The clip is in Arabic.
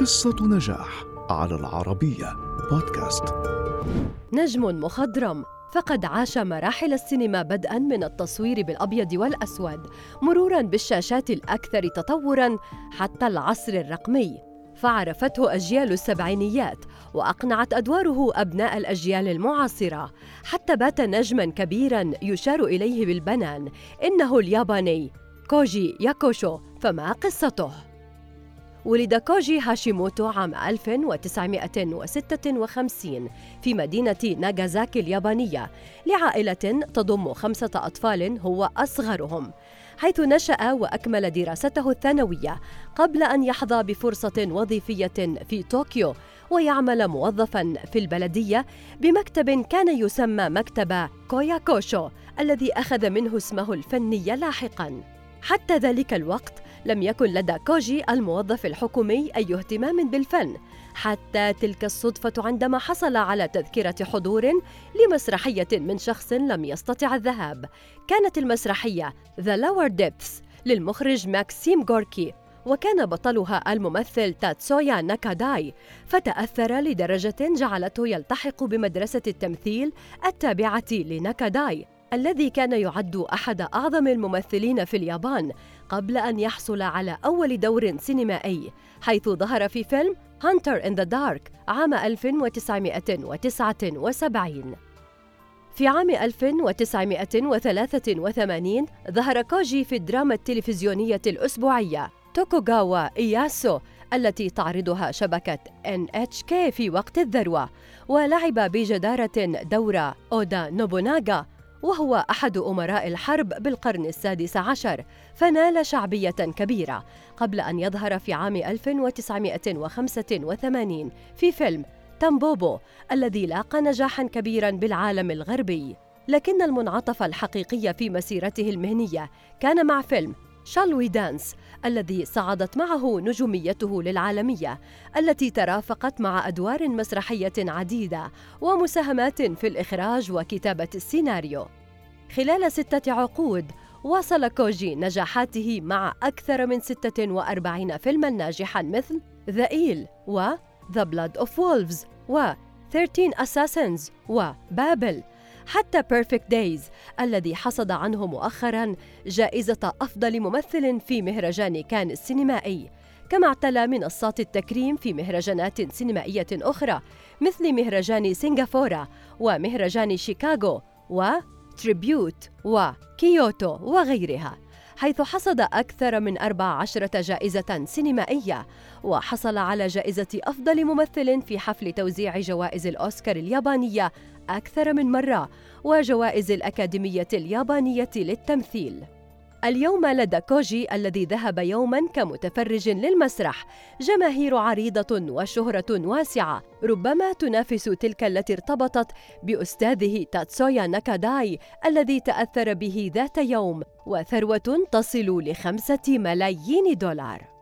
قصة نجاح على العربية بودكاست. نجم مخضرم فقد عاش مراحل السينما بدءا من التصوير بالأبيض والأسود مرورا بالشاشات الأكثر تطورا حتى العصر الرقمي. فعرفته أجيال السبعينيات وأقنعت أدواره أبناء الأجيال المعاصرة. حتى بات نجما كبيرا يشار إليه بالبنان إنه الياباني كوجي ياكوشو فما قصته؟ ولد كوجي هاشيموتو عام 1956 في مدينة ناغازاكي اليابانية لعائلة تضم خمسة أطفال هو أصغرهم حيث نشأ وأكمل دراسته الثانوية قبل أن يحظى بفرصة وظيفية في طوكيو ويعمل موظفا في البلدية بمكتب كان يسمى مكتب كوياكوشو الذي أخذ منه اسمه الفني لاحقا. حتى ذلك الوقت لم يكن لدى كوجي الموظف الحكومي أي اهتمام بالفن. حتى تلك الصدفة عندما حصل على تذكرة حضور لمسرحية من شخص لم يستطع الذهاب. كانت المسرحية The Lower Depths للمخرج ماكسيم غوركي وكان بطلها الممثل تاتسويا ناكاداي فتأثر لدرجة جعلته يلتحق بمدرسة التمثيل التابعة لناكاداي. الذي كان يعد أحد أعظم الممثلين في اليابان قبل أن يحصل على أول دور سينمائي حيث ظهر في فيلم Hunter in the Dark عام 1979 في عام 1983 ظهر كوجي في الدراما التلفزيونية الأسبوعية توكوغاوا إياسو التي تعرضها شبكة NHK في وقت الذروة ولعب بجدارة دور أودا نوبوناغا وهو أحد أمراء الحرب بالقرن السادس عشر فنال شعبية كبيرة قبل أن يظهر في عام 1985 في فيلم تامبوبو الذي لاقى نجاحا كبيرا بالعالم الغربي. لكن المنعطف الحقيقي في مسيرته المهنية كان مع فيلم شالوي دانس الذي صعدت معه نجوميته للعالمية التي ترافقت مع أدوار مسرحية عديدة ومساهمات في الإخراج وكتابة السيناريو. خلال ستة عقود واصل كوجي نجاحاته مع أكثر من 46 فيلما ناجحا مثل The Eel و The Blood of Wolves و 13 Assassins وبابل حتى Perfect Days الذي حصد عنه مؤخرا جائزة أفضل ممثل في مهرجان كان السينمائي. كما اعتلى منصات التكريم في مهرجانات سينمائية أخرى مثل مهرجان سنغافورة ومهرجان شيكاغو وتريبيوت وكيوتو وغيرها. حيث حصد أكثر من 14 جائزة سينمائية وحصل على جائزة أفضل ممثل في حفل توزيع جوائز الأوسكار اليابانية أكثر من مرة وجوائز الأكاديمية اليابانية للتمثيل. اليوم لدى كوجي الذي ذهب يوما كمتفرج للمسرح جماهير عريضة وشهرة واسعة ربما تنافس تلك التي ارتبطت بأستاذه تاتسويا ناكاداي الذي تأثر به ذات يوم وثروة تصل لخمسة ملايين دولار.